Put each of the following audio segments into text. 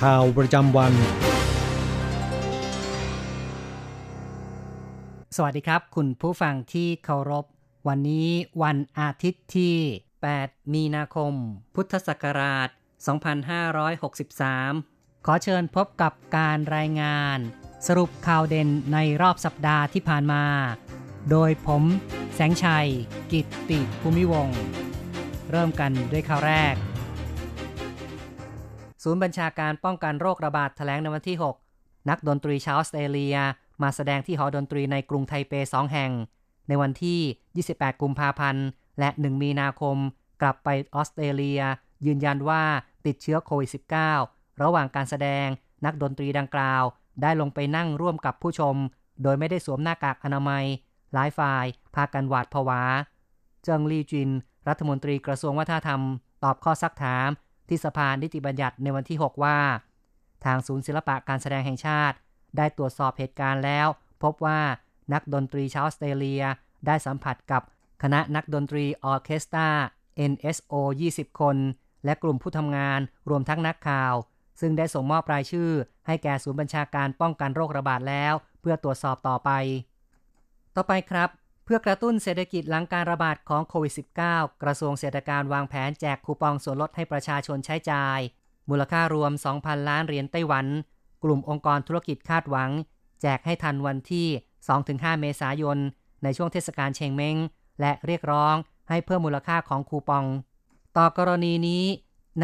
ข่าวประจำวัน สวัสดีครับ คุณผู้ฟังที่เคารพ วันนี้วันอาทิตย์ที่ 8 มีนาคม พุทธศักราช 2563 ขอเชิญพบกับการรายงาน สรุปข่าวเด่นในรอบสัปดาห์ที่ผ่านมา โดยผม แสงชัย กิตติภูมิวง เริ่มกันด้วยข่าวแรก ศูนย์บัญชาการป้องกันโรคระบาดแถลงในวันที่ 6 นักดนตรีชาวออสเตรเลีย มาแสดงที่หอดนตรีในกรุงไทเป2แห่ง ในวันที่ 28 กุมภาพันธ์ และ 1 มีนาคม กลับไปออสเตรเลีย ยืนยันว่าติดเชื้อโควิด -19 ระหว่างการแสดง นักดนตรีดังกล่าว ได้ลงไปนั่งร่วมกับผู้ชม โดยไม่ได้สวมหน้ากากอนามัย หลายฝ่ายพากันหวาดผวา เจิงลีจิน รัฐมนตรีกระทรวงวัฒนธรรม ตอบข้อซักถาม ที่สภานิติบัญญัติในวันที่ 6 ว่า ทางศูนย์ศิลปะการแสดงแห่งชาติ ได้ตรวจสอบเหตุการณ์แล้ว พบว่านักดนตรีชาวออสเตรเลีย ได้สัมผัสกับคณะนักดนตรีออเคสตรา NSO 20 คน และกลุ่มผู้ทำงานรวมทั้งนักข่าว ซึ่งได้ส่งมอบรายชื่อ ให้แก่ศูนย์บัญชาการป้องกันโรคระบาดแล้ว เพื่อตรวจสอบต่อไป ต่อไปครับ พื่อกระตุ้นเศรษฐกิจหลังการระบาดของโควิด -19 กระทรวงเศรษฐการวางแผนแจกคูปองส่วนลดให้ประชาชนใช้จ่าย มูลค่ารวม 2,000 ล้านเหรียญไต้หวัน กลุ่มองค์กรธุรกิจคาดหวัง แจกให้ทันวันที่ 2-5 เมษายน ในช่วงเทศกาลเชงเม้ง และเรียกร้องให้เพิ่มมูลค่าของคูปอง ต่อกรณีนี้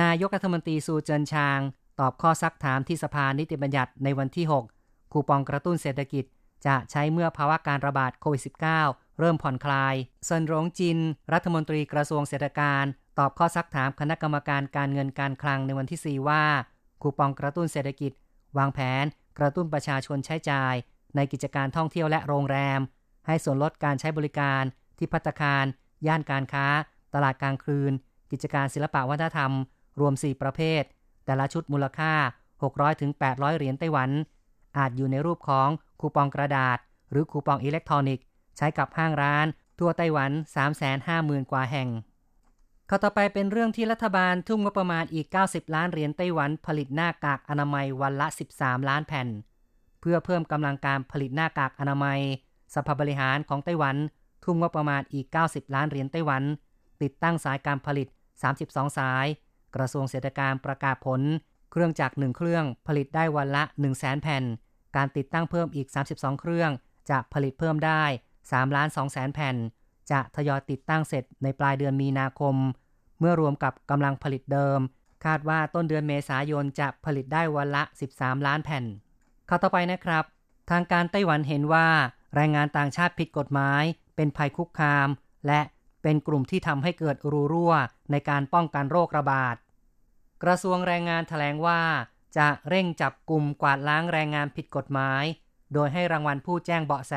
นายกรัฐมนตรีซูเจินชาง ตอบข้อซักถามที่สภานิติบัญญัติในวันที่ 6 คูปองกระตุ้นเศรษฐกิจจะใช้เมื่อภาวะการระบาดโควิด -19 เริ่มผ่อนคลายเซินหลงจิน รัฐมนตรีกระทรวงเศรษฐการ ตอบข้อซักถามคณะกรรมการการเงินการคลังในวันที่ 4 ว่า คูปองกระตุ้นเศรษฐกิจ วางแผน กระตุ้นประชาชนใช้จ่าย ในกิจการท่องเที่ยวและโรงแรม ให้ส่วนลดการใช้บริการ ที่พัตตาคาร ย่านการค้า ตลาดกลางคืน กิจการศิลปะวัฒนธรรม รวม 4 ประเภท แต่ละชุดมูลค่า 600-800เหรียญไต้หวัน อาจอยู่ในรูปของคูปองกระดาษ หรือคูปองอิเล็กทรอนิกส์ ใช้กับห้างร้าน ทั่วไต้หวัน 350,000 กว่าแห่งข้อต่อไปเป็นเรื่องที่รัฐบาลทุ่มงบประมาณอีก 90 ล้านเหรียญไต้หวันผลิตหน้ากากอนามัยวันละ 13 ล้านแผ่น เพื่อเพิ่มกำลังการผลิตหน้ากากอนามัยสภาบริหารของไต้หวัน ทุ่มงบประมาณอีก 90 ล้านเหรียญไต้หวัน ติดตั้งสายการผลิต 32 สาย กระทรวงเศรษฐการประกาศผล เครื่องจักรหนึ่งเครื่องผลิตได้วันละ 1 0 0 0 0 0แผ่น การติดตั้งเพิ่มอีก 32 เครื่อง จะผลิตเพิ่มได้ 3ล้าน2แสนแผ่น จะทยอยติดตั้งเสร็จในปลายเดือนมีนาคม เมื่อรวมกับกำลังผลิตเดิม คาดว่าต้นเดือนเมษายนจะผลิตได้วันละ 13 ล้านแผ่นข่าวต่อไปนะครับ ทางการไต้หวันเห็นว่าแรงงานต่างชาติผิดกฎหมาย เป็นภัยคุกคาม และเป็นกลุ่มที่ทำให้เกิดรูรั่วในการป้องกันโรคระบาด กระทรวงแรงงานแถลงว่า จะเร่งจับกลุ่มกวาดล้างแรงงานผิดกฎหมาย โดยให้รางวัลผู้แจ้งเบาะแส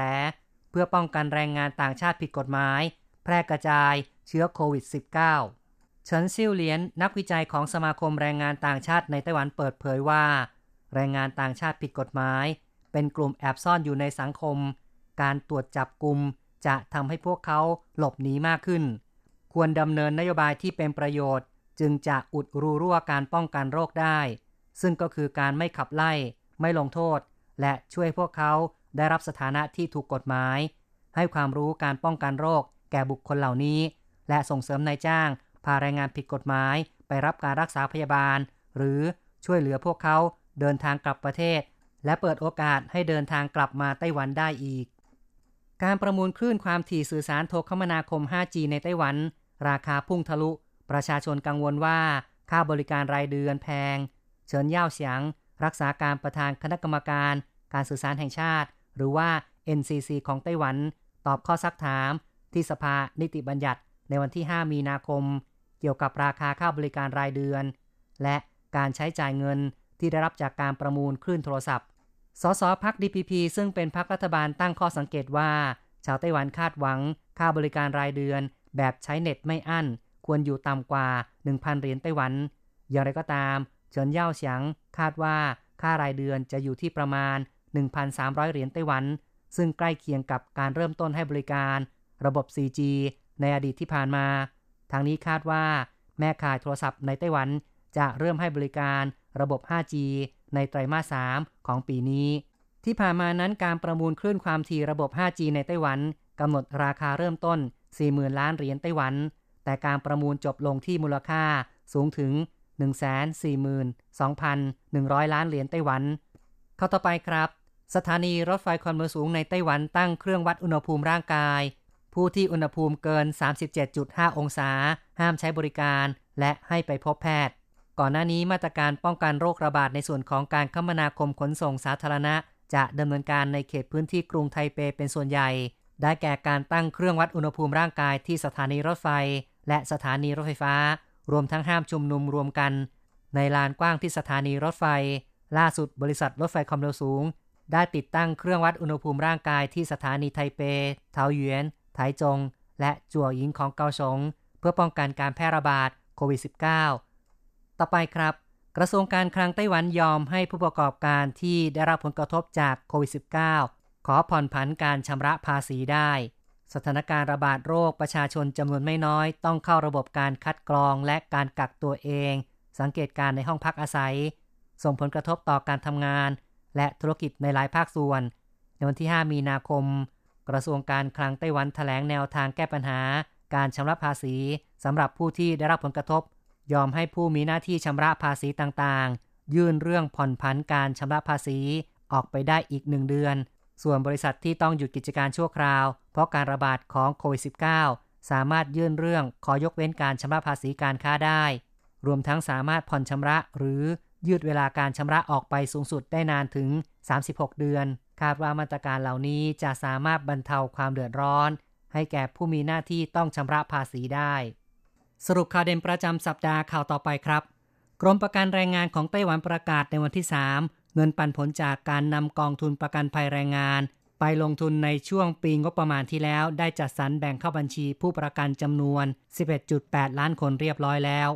พื่อป้องกันแรงงานต่างชาติผิดกฎหมาย แพร่กระจายเชื้อโควิด -19 เฉินซิ่วเหลียนนักวิจัยของสมาคมแรงงานต่างชาติในไต้หวันเปิดเผยว่า แรงงานต่างชาติผิดกฎหมาย เป็นกลุ่มแอบซ่อนอยู่ในสังคม การตรวจจับกลุ่มจะทำให้พวกเขาหลบหนีมากขึ้น ควรดำเนินนโยบายที่เป็นประโยชน์ จึงจะอุดรูรั่วการป้องกันโรคได้ ซึ่งก็คือการไม่ขับไล่ ไม่ลงโทษ และช่วยพวกเขา ได้รับสถานะที่ถูกกฎหมาย ให้ความรู้การป้องกันโรค แก่บุคคลเหล่านี้ และส่งเสริมนายจ้าง พาแรงงานผิดกฎหมาย ไปรับการรักษาพยาบาล หรือช่วยเหลือพวกเขาเดินทางกลับประเทศ และเปิดโอกาสให้เดินทางกลับมาไต้หวันได้อีก การประมูลคลื่นความถี่สื่อสารโทรคมนาคม 5G ในไต้หวัน ราคาพุ่งทะลุ ประชาชนกังวลว่าค่าบริการรายเดือนแพง เฉินเย่าเสียง รักษาการประธานคณะกรรมการ การสื่อสารแห่งชาติ หรือว่า NCC ของไต้หวัน ตอบข้อซักถาม ที่สภานิติบัญญัติในวันที่ 5 มีนาคม เกี่ยวกับราคาค่าบริการรายเดือน และการใช้จ่ายเงินที่ได้รับจากการประมูลคลื่นโทรศัพท์ สสพัก DPP ซึ่งเป็นพักรัฐบาลตั้งข้อสังเกตว่า ชาวไต้หวันคาดหวัง ค่าบริการรายเดือน แบบใช้เน็ตไม่อั้น ควรอยู่ต่ำกว่า 1,000 เหรียญไต้หวัน อย่างไรก็ตาม เฉินเย่าเฉียงคาดว่าค่ารายเดือนจะอยู่ที่ประมาณ 1,300 เหรียญไต้หวัน ซึ่งใกล้เคียงกับการเริ่มต้นให้บริการ ระบบ 4G ในอดีตที่ผ่านมา ทางนี้คาดว่าแม่ขายโทรศัพท์ในไต้หวัน จะเริ่มให้บริการระบบ 5G ในไตรมาส 3 ของปีนี้ ที่ผ่านมานั้นการประมูลคลื่นความถี่ระบบ 5G ในไต้หวันกำหนดราคาเริ่มต้น 40,000 ล้านเหรียญไต้หวัน แต่การประมูลจบลงที่มูลค่าสูงถึง 142,100 ล้านเหรียญไต้หวัน เข้าต่อไปครับ สถานีรถไฟความเร็วสูงในไต้หวันตั้งเครื่องวัดอุณหภูมิร่างกาย ผู้ที่อุณหภูมิเกิน 37.5 องศา ห้ามใช้บริการ และให้ไปพบแพทย์ ก่อนหน้านี้มาตรการป้องกันโรคระบาดในส่วนของการคมนาคมขนส่งสาธารณะ จะดำเนินการในเขตพื้นที่กรุงไทเปเป็นส่วนใหญ่ ได้แก่การตั้งเครื่องวัดอุณหภูมิร่างกายที่สถานีรถไฟ และสถานีรถไฟฟ้า รวมทั้งห้ามชุมนุมรวมกัน ในลานกว้างที่สถานีรถไฟ ล่าสุดบริษัทรถไฟความเร็วสูง ได้ติดตั้งเครื่องวัดอุณหภูมิร่างกายที่สถานีไทเป เทาหยวนไถจง และจั่วหญิงของเกาสงเพื่อป้องกันการแพร่ระบาดโควิด -19 ต่อไปครับ กระทรวงการคลังไต้หวันยอมให้ผู้ประกอบการที่ได้รับผลกระทบจากโควิด -19 ขอผ่อนผันการชำระภาษีได้ สถานการณ์ระบาดโรคประชาชนจำนวนไม่น้อย ต้องเข้าระบบการคัดกรองและการกักตัวเอง สังเกตการในห้องพักอาศัย ส่งผลกระทบต่อการทำงาน และธุรกิจในหลายภาคส่วน ในวันที่ 5 มีนาคม กระทรวงการคลังไต้หวันแถลงแนวทางแก้ปัญหา การชำระภาษีสำหรับผู้ที่ได้รับผลกระทบ ยอมให้ผู้มีหน้าที่ชำระภาษีต่างๆ ยื่นเรื่องผ่อนผันการชำระภาษีออกไปได้อีกหนึ่งเดือน ส่วนบริษัทที่ต้องหยุดกิจการชั่วคราว เพราะการระบาดของโควิด -19 สามารถยื่นเรื่องขอยกเว้นการชำระภาษีการค้าได้ รวมทั้งสามารถผ่อนชำระหรือ ยืดเวลาการชำระออกไปสูงสุดได้นานถึง 36 เดือน คาดว่ามาตรการเหล่านี้จะสามารถบรรเทาความเดือดร้อน ให้แก่ผู้มีหน้าที่ต้องชำระภาษีได้ สรุปข่าวเด่นประจำสัปดาห์ข่าวต่อไปครับ กรมประกันแรงงานของไต้หวันประกาศในวันที่ 3 เงินปันผลจากการนำกองทุนประกันภัยแรงงาน ไปลงทุนในช่วงปีงบประมาณที่แล้ว ได้จัดสรรแบ่งเข้าบัญชีผู้ประกันจำนวน 11.8 ล้านคนเรียบร้อยแล้ว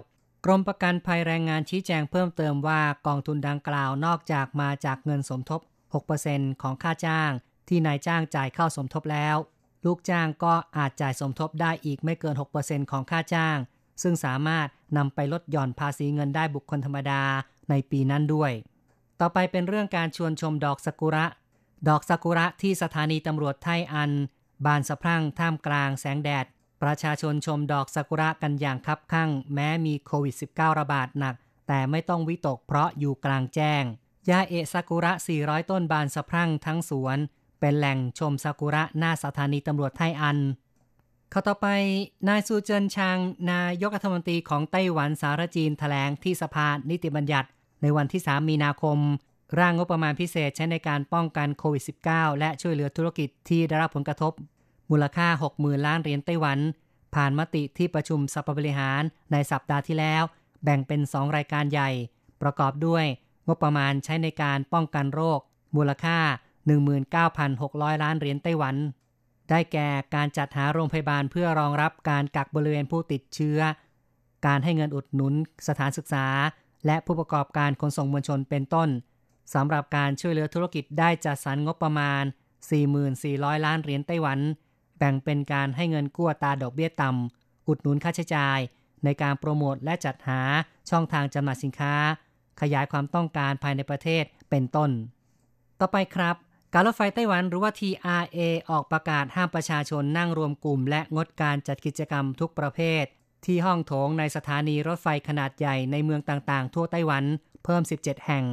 กรมประกันภัยแรงงานชี้แจงเพิ่มเติมว่ากองทุนดังกล่าวนอกจากมาจากเงินสมทบ 6%ของค่าจ้าง ที่นายจ้างจ่ายเข้าสมทบแล้ว ลูกจ้างก็อาจจ่ายสมทบได้อีกไม่เกิน 6%ของค่าจ้าง ซึ่งสามารถนำไปลดหย่อนภาษีเงินได้บุคคลธรรมดาในปีนั้นด้วย ต่อไปเป็นเรื่องการชวนชมดอกซากุระ ดอกซากุระที่สถานีตำรวจไทอัน บานสะพรั่งท่ามกลางแสงแดด ประชาชนชมดอกซากุระกันอย่างคับคั่ง แม้มีโควิด -19 ระบาดหนัก แต่ไม่ต้องวิตกเพราะอยู่กลางแจ้ง ยาเอะซากุระ 400 ต้นบานสะพรั่งทั้งสวน เป็นแหล่งชมซากุระหน้าสถานีตำรวจไทอันข้าต่อไปนายซูเจินชางนายกรัฐมนตรีของไต้หวันสารจีนแถลงที่สภานิติบัญญัติ ในวันที่ 3 มีนาคม ร่างงบประมาณพิเศษใช้ในการป้องกันโควิด -19 และช่วยเหลือธุรกิจที่ได้รับผลกระทบ มูลค่า 60,000 ล้านเหรียญไต้หวัน ผ่านมติที่ประชุมสภาบริหารในสัปดาห์ที่แล้ว แบ่งเป็น 2 รายการใหญ่ ประกอบด้วยงบประมาณใช้ในการป้องกันโรค มูลค่า 19,600 ล้านเหรียญไต้หวัน ได้แก่การจัดหาโรงพยาบาลเพื่อรองรับการกักบริเวณผู้ติดเชื้อ การให้เงินอุดหนุนสถานศึกษา และผู้ประกอบการขนส่งมวลชนเป็นต้นสำหรับการช่วยเหลือธุรกิจได้จัดสรรงบประมาณ 44,000 ล้านเหรียญไต้หวัน แบ่งเป็นการให้เงินกู้ตาดอกเบี้ยต่ำ อุดหนุนค่าใช้จ่าย ในการโปรโมทและจัดหาช่องทางจำหน่ายสินค้า ขยายความต้องการภายในประเทศเป็นต้น ต่อไปครับ การรถไฟไต้หวันหรือว่า TRA ออกประกาศห้ามประชาชนนั่งรวมกลุ่ม และงดการจัดกิจกรรมทุกประเภท ที่ห้องโถงในสถานีรถไฟขนาดใหญ่ในเมืองต่างๆ ทั่วไต้หวันเพิ่ม 17 แห่ง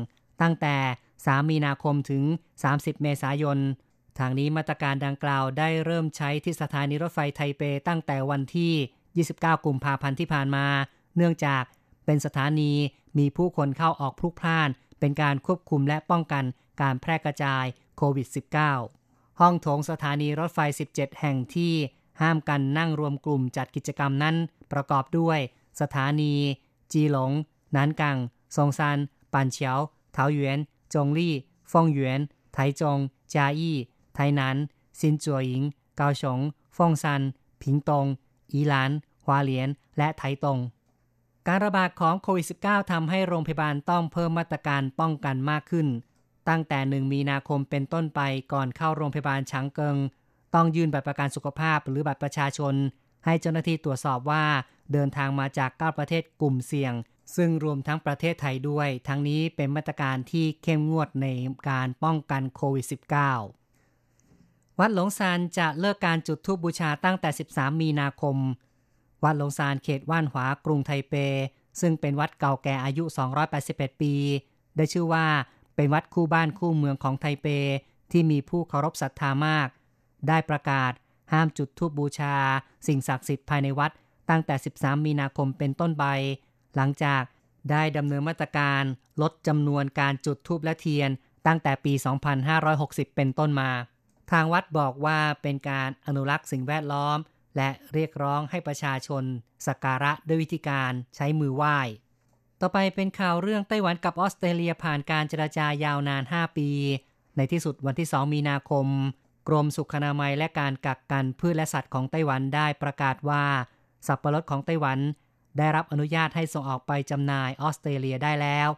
ตั้งแต่ 3 มีนาคมถึง 30 เมษายน ทางนี้มาตรการดังกล่าวได้เริ่มใช้ที่สถานีรถไฟไทเปตั้งแต่วันที่ 29 กุมภาพันธ์ที่ผ่านมา เนื่องจากเป็นสถานีมีผู้คนเข้าออกพลุกพล่าน เป็นการควบคุมและป้องกันการแพร่กระจายโควิด -19 ห้องโถงสถานีรถไฟ 17 แห่งที่ห้ามกันนั่งรวมกลุ่มจัดกิจกรรมนั้น ประกอบด้วยสถานี จีหลง นานกังซงซันปันเฉียวเทาหยวน จงลี่ ฟงหยวน ไทจง จาอี้ ไทนันซินจัวหญิงเกาสงฟงซัน ผิงตง อีหลานฮวาเหลียน และไทตง การระบาดของโควิด -19 ทำให้โรงพยาบาลต้องเพิ่มมาตรการป้องกันมากขึ้น ตั้งแต่หนึ่งมีนาคมเป็นต้นไปก่อนเข้าโรงพยาบาลฉางเกิง ต้องยื่นบัตรประกันสุขภาพหรือบัตรประชาชน ให้เจ้าหน้าที่ตรวจสอบว่าเดินทางมาจาก 9 ประเทศกลุ่มเสี่ยง ซึ่งรวมทั้งประเทศไทยด้วย ทั้งนี้เป็นมาตรการที่เข้มงวดในการป้องกันโควิด -19 วัดหลงซานจะเลิกการจุดธูปบูชาตั้งแต่ 13 มีนาคม วัดหลงซานเขตว่านหวากรุงไทเป ซึ่งเป็นวัดเก่าแก่อายุ 281 ปี ได้ชื่อว่าเป็นวัดคู่บ้านคู่เมืองของไทเปที่มีผู้เคารพศรัทธามาก ได้ประกาศห้ามจุดธูปบูชา สิ่งศักดิ์สิทธิ์ภายในวัดตั้งแต่ 13 มีนาคมเป็นต้นไป หลังจากได้ดำเนินมาตรการลดจำนวนการจุดธูปและเทียนตั้งแต่ปี 2560 เป็นต้นมา ทางวัดบอกว่าเป็นการอนุรักษ์สิ่งแวดล้อม และเรียกร้องให้ประชาชนสักการะด้วยวิธีการใช้มือไหว้ ต่อไปเป็นข่าวเรื่องไต้หวันกับออสเตรเลียผ่านการเจรจายาวนาน 5 ปี ในที่สุดวันที่ 2 มีนาคม กรมสุขอนามัยและการกักกันพืชและสัตว์ของไต้หวันได้ประกาศว่า สับปะรดของไต้หวัน ได้รับอนุญาตให้ส่งออกไปจำหน่ายออสเตรเลียได้แล้ว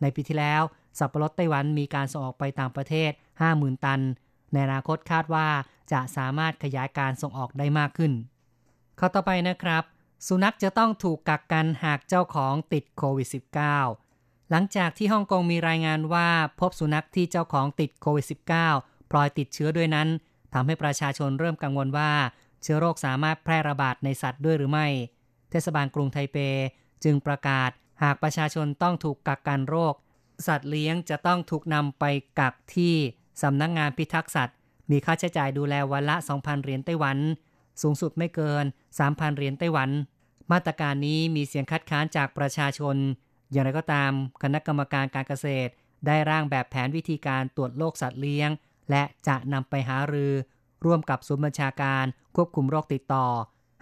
ในปีที่แล้ว สับปะรดไต้หวันมีการส่งออกไปต่างประเทศ 50,000 ตัน ในอนาคตคาดว่าจะสามารถขยายการส่งออกได้มากขึ้น ข้อต่อไปนะครับ สุนัขจะต้องถูกกักกันหากเจ้าของติดโควิด -19 หลังจากที่ฮ่องกงมีรายงานว่าพบสุนัขที่เจ้าของติดโควิด -19 ปล่อยติดเชื้อด้วยนั้นทำให้ประชาชนเริ่มกังวลว่า เชื้อโรคสามารถแพร่ระบาดในสัตว์ด้วยหรือไม่ เทศบาลกรุงไทเป จึงประกาศหากประชาชนต้องถูกกักกันโรค สัตว์เลี้ยงจะต้องถูกนำไปกักที่ สำนักงงานพิทักษ์สัตว์ มีค่าใช้จ่ายดูแลวันละ 2,000 เหรียญไต้หวัน สูงสุดไม่เกิน 3,000 เหรียญไต้หวัน มาตรการนี้มีเสียงคัดค้านจากประชาชน อย่างไรก็ตาม คณะกรรมการการเกษตร ได้ร่างแบบแผนวิธีการตรวจโรคสัตว์เลี้ยง และจะนำไปหารือ ร่วมกับศูนย์บัญชาการควบคุมโรคติดต่อ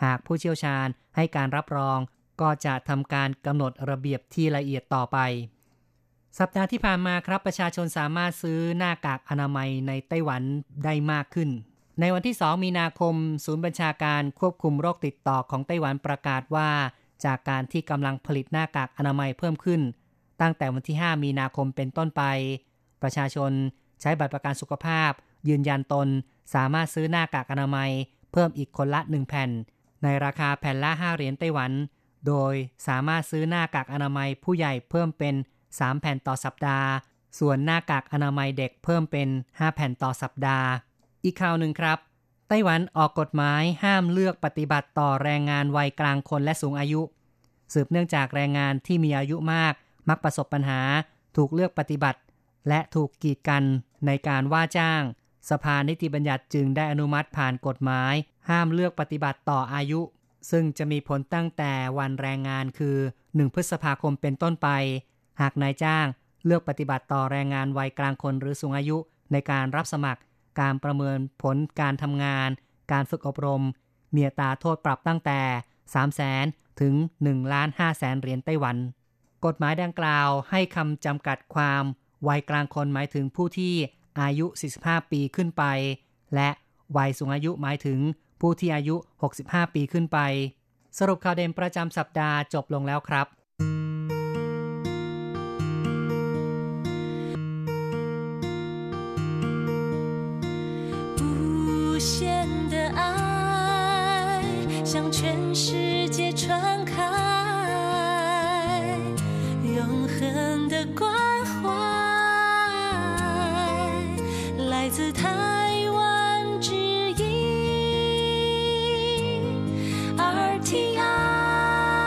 หากผู้เชี่ยวชาญให้การรับรอง ก็จะทำการกำหนดระเบียบที่ละเอียดต่อไป สัปดาห์ที่ผ่านมาครับประชาชนสามารถซื้อหน้ากากอนามัยในไต้หวันได้มากขึ้น ในวันที่ 2 มีนาคม ศูนย์บัญชาการควบคุมโรคติดต่อของไต้หวันประกาศว่า จากการที่กำลังผลิตหน้ากากอนามัยเพิ่มขึ้น ตั้งแต่วันที่ 5 มีนาคมเป็นต้นไป ประชาชนใช้บัตรประกันสุขภาพ ยืนยันตน สามารถซื้อหน้ากากอนามัย เพิ่มอีกคนละ 1 แผ่น ในราคาแผ่นละ 5 เหรียญไต้หวัน โดยสามารถซื้อหน้ากากอนามัยผู้ใหญ่เพิ่มเป็น 3 แผ่นต่อสัปดาห์ ส่วนหน้ากากอนามัยเด็กเพิ่มเป็น 5 แผ่นต่อสัปดาห์ อีกข่าวหนึ่งครับ ไต้หวันออกกฎหมายห้ามเลือกปฏิบัติต่อแรงงานวัยกลางคนและสูงอายุ สืบเนื่องจากแรงงานที่มีอายุมาก มักประสบปัญหา ถูกเลือกปฏิบัติ และถูกกีดกันในการว่าจ้าง สภานิติบัญญัติจึงได้อนุมัติผ่านกฎหมาย ห้ามเลือกปฏิบัติต่ออายุซึ่งจะมีผลตั้งแต่วันแรงงานคือ 1 พฤษภาคมเป็นต้นไป หากนายจ้างเลือกปฏิบัติต่อแรงงานวัยกลางคนหรือสูงอายุในการรับสมัคร การประเมินผลการทำงาน การฝึกอบรม เมียตาโทษปรับตั้งแต่ 3 0 0แสนถึง1ล้าน5แสนเหรียญไต้หวัน กฎหมายดังกล่าวให้คำจำกัดความวัยกลางคนหมายถึงผู้ที่อายุ 45 ปีขึ้นไป และวัยสูงอายุหมายถึงผู้ที่อายุ 65 ปีขึ้นไป สรุปข่าวเด่นประจำสัปดาห์จบลงแล้วครับ